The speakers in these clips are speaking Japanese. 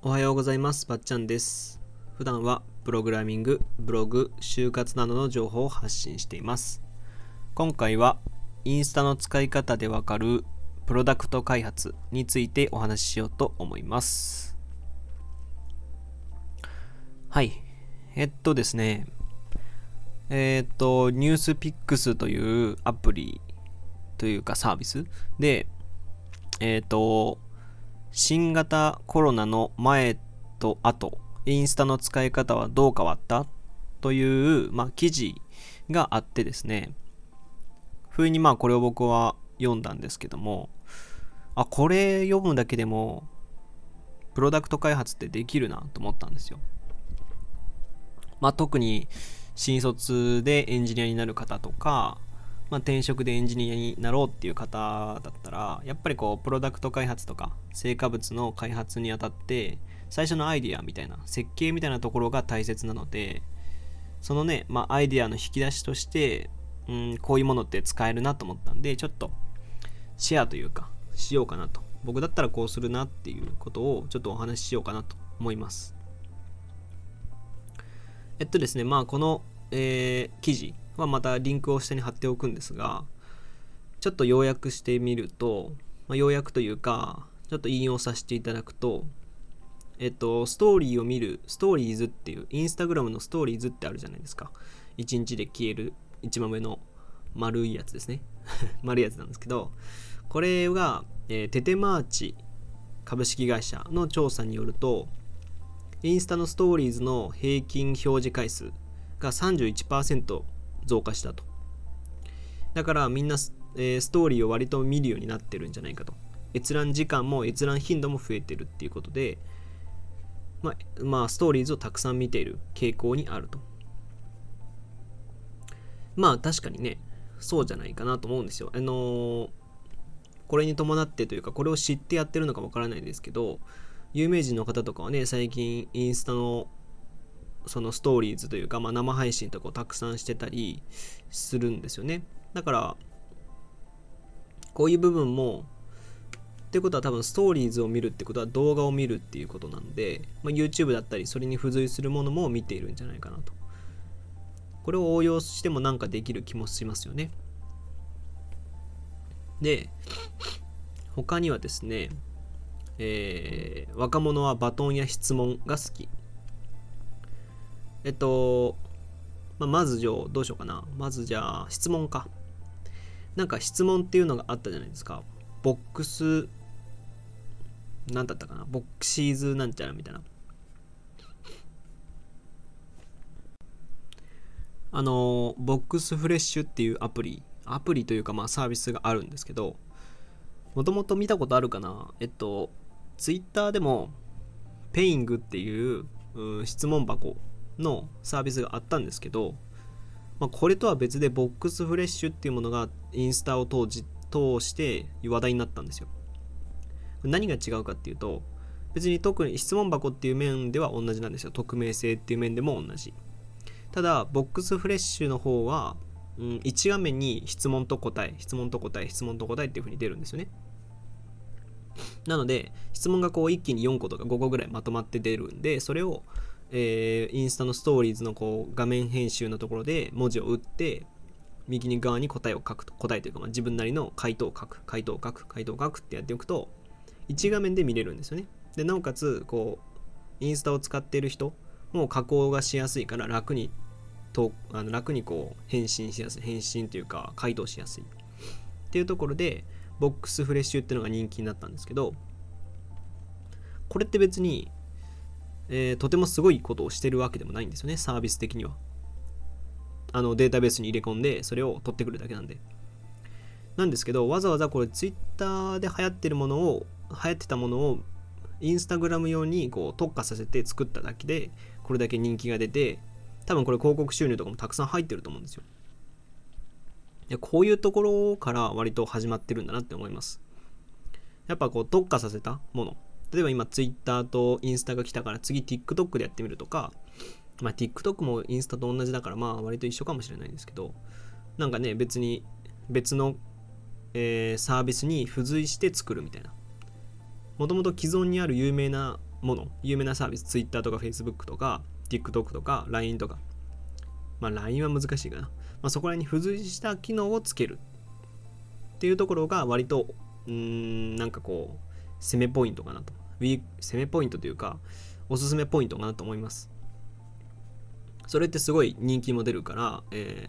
おはようございます。ばっちゃんです。普段はプログラミング、ブログ、就活などの情報を発信しています。今回はインスタの使い方でわかるプロダクト開発についてお話ししようと思います。はい。えっとですね。えっと、ニュースピックスというアプリというかサービスで、えっと、新型コロナの前と後、インスタの使い方はどう変わったという、まあ、記事があってですね、不意にまあこれを僕は読んだんですけども、あ、これ読むだけでも、プロダクト開発ってできるなと思ったんですよ。まあ特に新卒でエンジニアになる方とか、まあ、転職でエンジニアになろうっていう方だったらやっぱりこうプロダクト開発とか成果物の開発にあたって最初のアイディアみたいな設計みたいなところが大切なのでそのね、まあ、アイディアの引き出しとしてうんこういうものって使えるなと思ったんでちょっとシェアというかしようかなと。僕だったらこうするなっていうことをちょっとお話ししようかなと思います。えっとですねまあこの、えー記事はまたリンクを下に貼っておくんですがちょっと要約してみると、まあ、要約というかちょっと引用させていただくとえっとストーリーを見るストーリーズっていうインスタグラムのストーリーズってあるじゃないですか。1日で消える一番上の丸いやつですね。丸いやつなんですけどこれが、えーテテマーチ株式会社の調査によるとインスタのストーリーズの平均表示回数が31%増加したと。だからみんなス,、えーストーリーを割と見るようになってるんじゃないかと。閲覧時間も閲覧頻度も増えてるっていうことでまあ、まあ、ストーリーズをたくさん見ている傾向にあると。まあ確かにねそうじゃないかなと思うんですよ。あのーこれに伴ってというかこれを知ってやってるのかわからないですけど有名人の方とかはね最近インスタのそのストーリーズというか、まあ、生配信とかをたくさんしてたりするんですよね。だからこういう部分もってことは多分ストーリーズを見るってことは動画を見るっていうことなんで、まあ、YouTube だったりそれに付随するものも見ているんじゃないかなと。これを応用してもなんかできる気もしますよね。で他にはですね、えー若者はバトンや質問が好き。えっと、まあ、まずじゃあどうしようかな。まずじゃあ質問か。なんか質問っていうのがあったじゃないですか。ボックスなんだったかな。ボックシーズなんちゃらみたいな。あのボックスフレッシュっていうアプリ。アプリというかまあサービスがあるんですけどもともと見たことあるかな。えっとツイッターでもペイングっていううん質問箱のサービスがあったんですけど、まあ、これとは別でボックスフレッシュっていうものがインスタを通じ通して話題になったんですよ。何が違うかっていうと別に特に質問箱っていう面では同じなんですよ。匿名性っていう面でも同じ。ただボックスフレッシュの方は、うん、1画面に質問と答え質問と答え質問と答えっていう風に出るんですよね。なので質問がこう一気に4個とか5個ぐらいまとまって出るんでそれを、えーインスタのストーリーズのこう画面編集のところで文字を打って右に側に答えを書くと答えというか、まあ、自分なりの回答を書く。回答を書く回答を書くってやっておくと1画面で見れるんですよね。でなおかつこうインスタを使っている人も加工がしやすいから楽にとあの楽にこう返信しやすい返信というか回答しやすい。っていうところでボックスフレッシュっていうのが人気になったんですけどこれって別に、えーとてもすごいことをしてるわけでもないんですよねサービス的には。あのデータベースに入れ込んでそれを取ってくるだけなんで。なんですけどわざわざこれツイッターで流行ってるものを流行ってたものをインスタグラム用にこう特化させて作っただけでこれだけ人気が出て多分これ広告収入とかもたくさん入ってると思うんですよ。でこういうところから割と始まってるんだなって思います。やっぱこう特化させたもの。例えば今 Twitter とインスタが来たから次 TikTok でやってみるとかまあ TikTok もインスタと同じだからまあ割と一緒かもしれないんですけどなんかね別に別の、えーサービスに付随して作るみたいな。もともと既存にある有名なもの有名なサービス Twitter とか Facebook とか TikTok とか LINE とか。まあ LINE は難しいかな、まあ、そこら辺に付随した機能をつける。っていうところが割とうーんなんかこう攻めポイントかなと。ウィー攻めポイントというかおすすめポイントかなと思います。それってすごい人気も出るから、え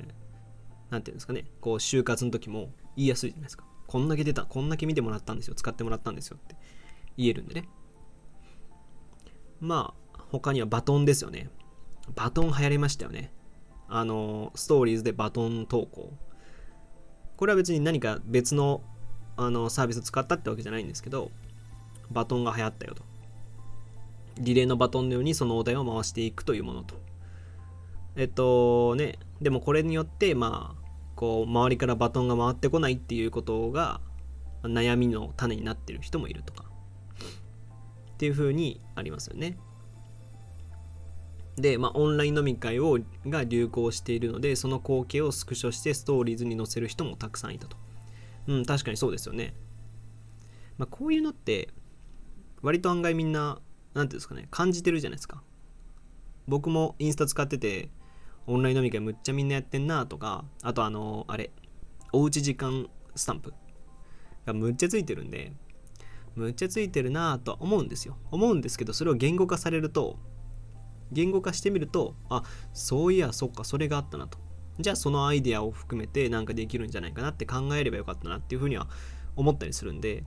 ー、なんていうんですかね。こう就活の時も言いやすいじゃないですか。こんだけ出たこんだけ見てもらったんですよ。使ってもらったんですよって言えるんでね。まあ他にはバトンですよね。バトン流行りましたよね。あのストーリーズでバトン投稿。これは別に何か別のあのサービスを使ったってわけじゃないんですけどバトンが流行ったよと。リレーのバトンのようにそのお題を回していくというものと。えっとねでもこれによってまあこう周りからバトンが回ってこないっていうことが悩みの種になってる人もいるとか。っていう風にありますよね。で、まあ、オンライン飲み会をが流行しているのでその光景をスクショしてストーリーズに載せる人もたくさんいたと。うん確かにそうですよね。まあ、こういうのって割と案外みんな何て言うんですかね感じてるじゃないですか。僕もインスタ使っててオンライン飲み会むっちゃみんなやってんなとかあとあのあれおうち時間スタンプ。がむっちゃついてるんでむっちゃついてるなぁとは思うんですよ。思うんですけどそれを言語化されると言語化してみるとあそういやそっかそれがあったなと。じゃあそのアイデアを含めてなんかできるんじゃないかなって考えればよかったなっていうふうには思ったりするんで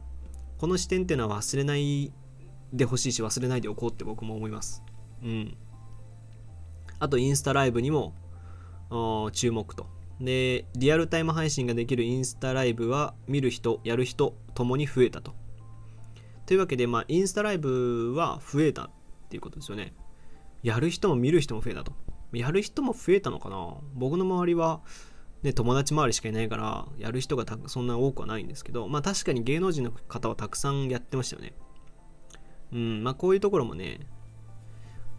この視点っていうのは忘れないでほしいし忘れないでおこうって僕も思います。うん。あとインスタライブにも注目と。でリアルタイム配信ができるインスタライブは見る人やる人ともに増えたと。というわけでまあインスタライブは増えたっていうことですよね。やる人も見る人も増えたと。やる人も増えたのかな？僕の周りは、ね、友達周りしかいないから、やる人がそんな多くはないんですけど、まあ確かに芸能人の方はたくさんやってましたよね。うん、まあこういうところもね、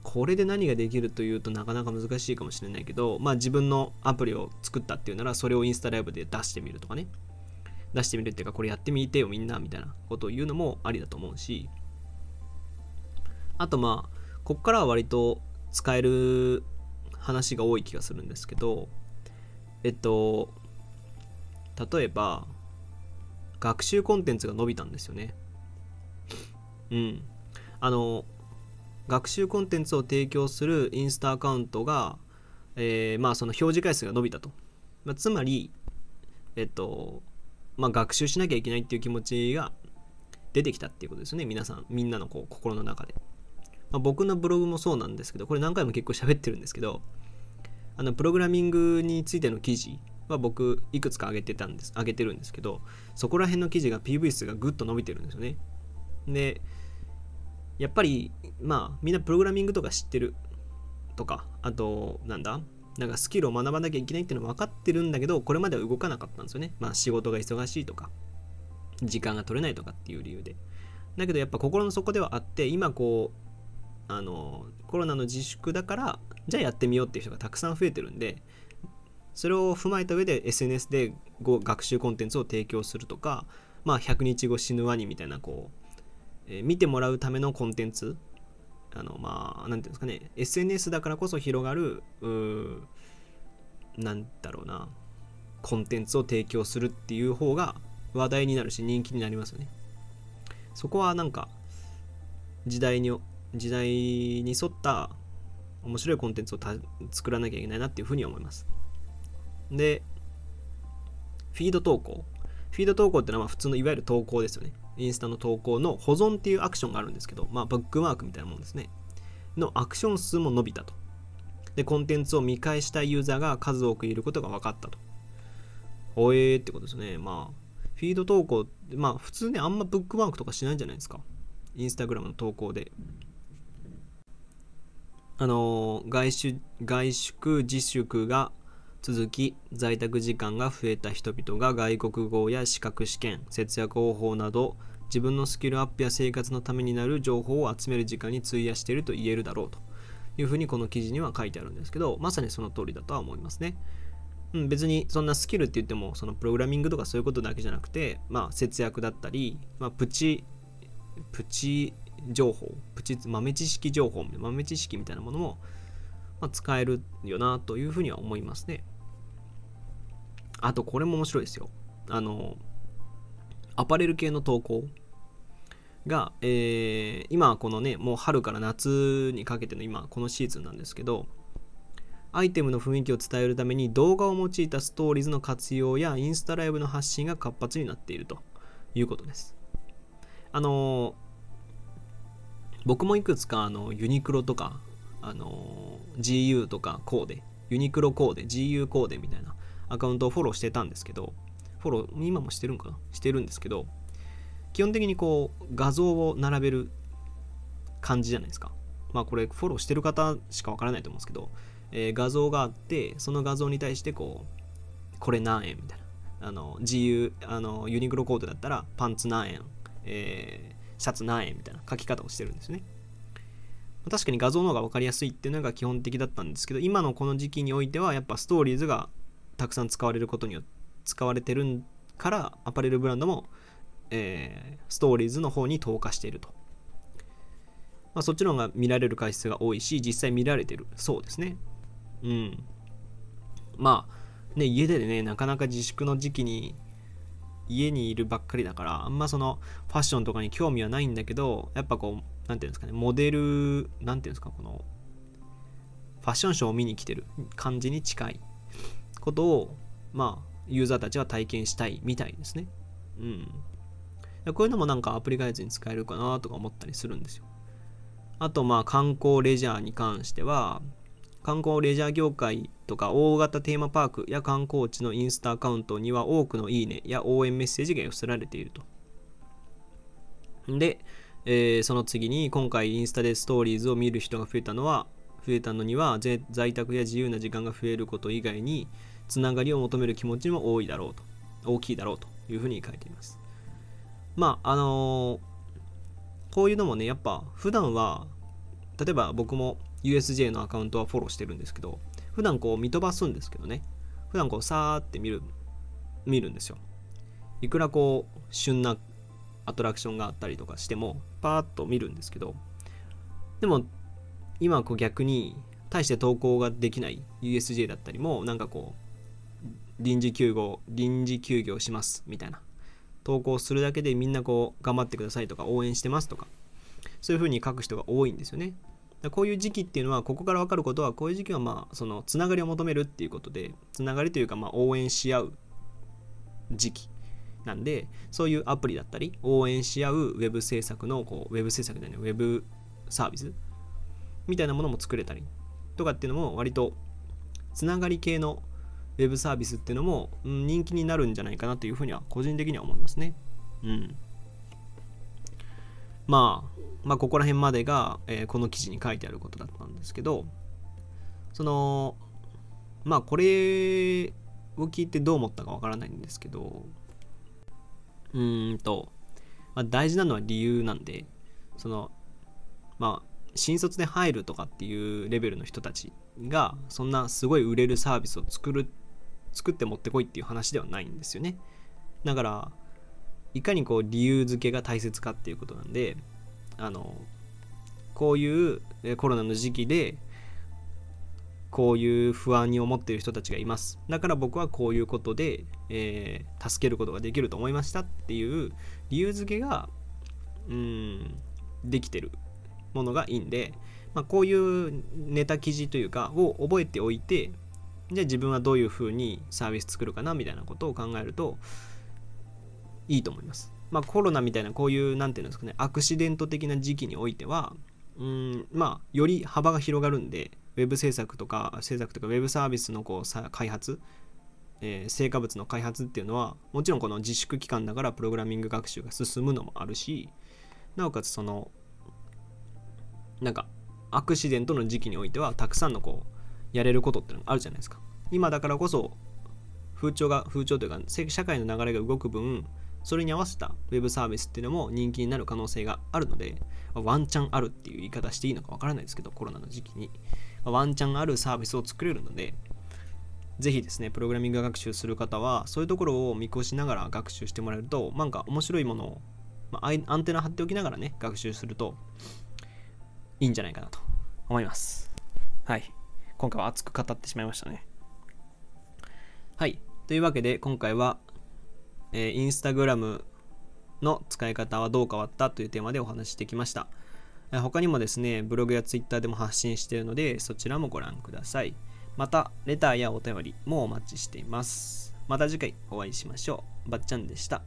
これで何ができるというとなかなか難しいかもしれないけど、まあ自分のアプリを作ったっていうなら、それをインスタライブで出してみるとかね。出してみるっていうか、これやってみてよみんなみたいなことを言うのもありだと思うし、あとまあ、こっからは割と使える話が多い気がするんですけどえっと例えば学習コンテンツが伸びたんですよね。うん。あの学習コンテンツを提供するインスタアカウントが、えー、まあその表示回数が伸びたと、まあ、つまりえっとまあ学習しなきゃいけないっていう気持ちが出てきたっていうことですね。皆さんみんなのこう心の中で。まあ、僕のブログもそうなんですけど、これ何回も結構喋ってるんですけど、あのプログラミングについての記事は僕いくつか上げてたんです、上げてるんですけど、そこら辺の記事が PV 数がぐっと伸びてるんですよね。で、やっぱり、まあ、みんなプログラミングとか知ってるとか、あと、なんだなんかスキルを学ばなきゃいけないっていうのは分かってるんだけど、これまでは動かなかったんですよね。まあ仕事が忙しいとか、時間が取れないとかっていう理由で。だけどやっぱ心の底ではあって、今こう、あのコロナの自粛だからじゃあやってみようっていう人がたくさん増えてるんでそれを踏まえた上で SNS で学習コンテンツを提供するとか、まあ、100日後死ぬワニみたいなこう、えー、見てもらうためのコンテンツあのまあなんていうんですかね SNS だからこそ広がるなんだろうなコンテンツを提供するっていう方が話題になるし人気になりますよねそこはなんか時代に時代に沿った面白いコンテンツを作らなきゃいけないなっていうふうに思います。で、フィード投稿。フィード投稿ってのはま普通のいわゆる投稿ですよね。インスタの投稿の保存っていうアクションがあるんですけど、まあ、ブックマークみたいなもんですね。のアクション数も伸びたと。で、コンテンツを見返したいユーザーが数多くいることが分かったと。おえーってことですね。まあ、フィード投稿って、まあ、普通ね、あんまブックマークとかしないんじゃないですか。インスタグラムの投稿で。あの外出外宿自粛が続き在宅時間が増えた人々が外国語や資格試験節約方法など自分のスキルアップや生活のためになる情報を集める時間に費やしていると言えるだろうというふうにこの記事には書いてあるんですけどまさにその通りだとは思いますね。うん、別にそんなスキルって言ってもそのプログラミングとかそういうことだけじゃなくて、まあ、節約だったり、まあ、プチプチ情報プチ豆知識情報豆知識みたいなものも、まあ、使えるよなというふうには思いますねあとこれも面白いですよ。あのアパレル系の投稿が、えー、今このねもう春から夏にかけての今このシーズンなんですけどアイテムの雰囲気を伝えるために動画を用いたストーリーズの活用やインスタライブの発信が活発になっているということです。あの僕もいくつかあのユニクロとかあの GU とかコーデユニクロコーデ GU コーデみたいなアカウントをフォローしてたんですけどフォロー今もしてるんかな？してるんですけど基本的にこう画像を並べる感じじゃないですか。まあこれフォローしてる方しかわからないと思うんですけど、えー、画像があってその画像に対してこうこれ何円みたいな。あの GU あのユニクロコーデだったらパンツ何円、えー、シャツ何円みたいな書き方をしてるんですね。確かに画像の方が分かりやすいっていうのが基本的だったんですけど今のこの時期においてはやっぱストーリーズがたくさん使われることによって使われてるからアパレルブランドも、えー、ストーリーズの方に投下していると、まあ、そっちの方が見られる回数が多いし実際見られてる。そうですね。うん。まあね家でねなかなか自粛の時期に家にいるばっかりだからあんまそのファッションとかに興味はないんだけどやっぱこう何ていうんですかねモデル何ていうんですかこのファッションショーを見に来てる感じに近い。ことをまあユーザーたちは体験したいみたいですね。うん。こういうのもなんかアプリ開発に使えるかなとか思ったりするんですよ。あとまあ観光レジャーに関しては観光レジャー業界とか大型テーマパークや観光地のインスタアカウントには多くのいいねや応援メッセージが寄せられていると。で、えー、その次に今回インスタでストーリーズを見る人が増えたのは増えたのには在宅や自由な時間が増えること以外につながりを求める気持ちも多いだろうと大きいだろうというふうに書いています。まああのー、こういうのもねやっぱ普段は例えば僕も USJ のアカウントはフォローしてるんですけど普段こう見飛ばすんですけどね普段こうさーって見る見るんですよ。いくらこう旬なアトラクションがあったりとかしてもパーッと見るんですけどでも今こう逆に大して投稿ができない USJ だったりもなんかこう臨時休業臨時休業しますみたいな。投稿するだけでみんなこう頑張ってくださいとか応援してますとか。そういう風に書く人が多いんですよね。こういう時期っていうのはここから分かることはこういう時期はまあそのつながりを求めるっていうことでつながりというかまあ応援し合う時期なんでそういうアプリだったり応援し合うウェブ制作のこうウェブ制作でねウェブサービスみたいなものも作れたりとかっていうのも割とつながり系のウェブサービスっていうのも、うん、人気になるんじゃないかなというふうには個人的には思いますね。うん。まあ、まあ、ここら辺までが、えー、この記事に書いてあることだったんですけど、その、まあ、これを聞いてどう思ったかわからないんですけど、うーんと、まあ、大事なのは理由なんで、その、まあ、新卒で入るとかっていうレベルの人たちが、そんなすごい売れるサービスを作る、作って持ってこいっていう話ではないんですよね。だから、いかにこう理由付けが大切かっていうことなんであのこういうコロナの時期でこういう不安に思っている人たちがいますだから僕はこういうことで、えー、助けることができると思いましたっていう理由付けがうんできてるものがいいんで、まあ、こういうネタ記事というかを覚えておいてじゃ自分はどういうふうにサービス作るかなみたいなことを考えるといいと思います。まあ、コロナみたいなこういう何て言うんですかねアクシデント的な時期においてはうんまあより幅が広がるんでウェブ制作とか制作とかウェブサービスのこう開発、えー、成果物の開発っていうのはもちろんこの自粛期間だからプログラミング学習が進むのもあるしなおかつそのなんかアクシデントの時期においてはたくさんのこうやれることってのがあるじゃないですか今だからこそ風潮が風潮というか社会の流れが動く分それに合わせた Web サービスっていうのも人気になる可能性があるので、ワンチャンあるっていう言い方していいのかわからないですけど、コロナの時期に。ワンチャンあるサービスを作れるので、ぜひですね、プログラミング学習する方は、そういうところを見越しながら学習してもらえると、なんか面白いものま、アンテナ張っておきながらね、学習するといいんじゃないかなと思います。はい。今回は熱く語ってしまいましたね。はい。というわけで、今回は、えー、インスタグラムの使い方はどう変わったというテーマでお話ししてきました。他にもですね、ブログやツイッターでも発信しているので、そちらもご覧ください。また、レターやお便りもお待ちしています。また次回お会いしましょう。ばっちゃんでした。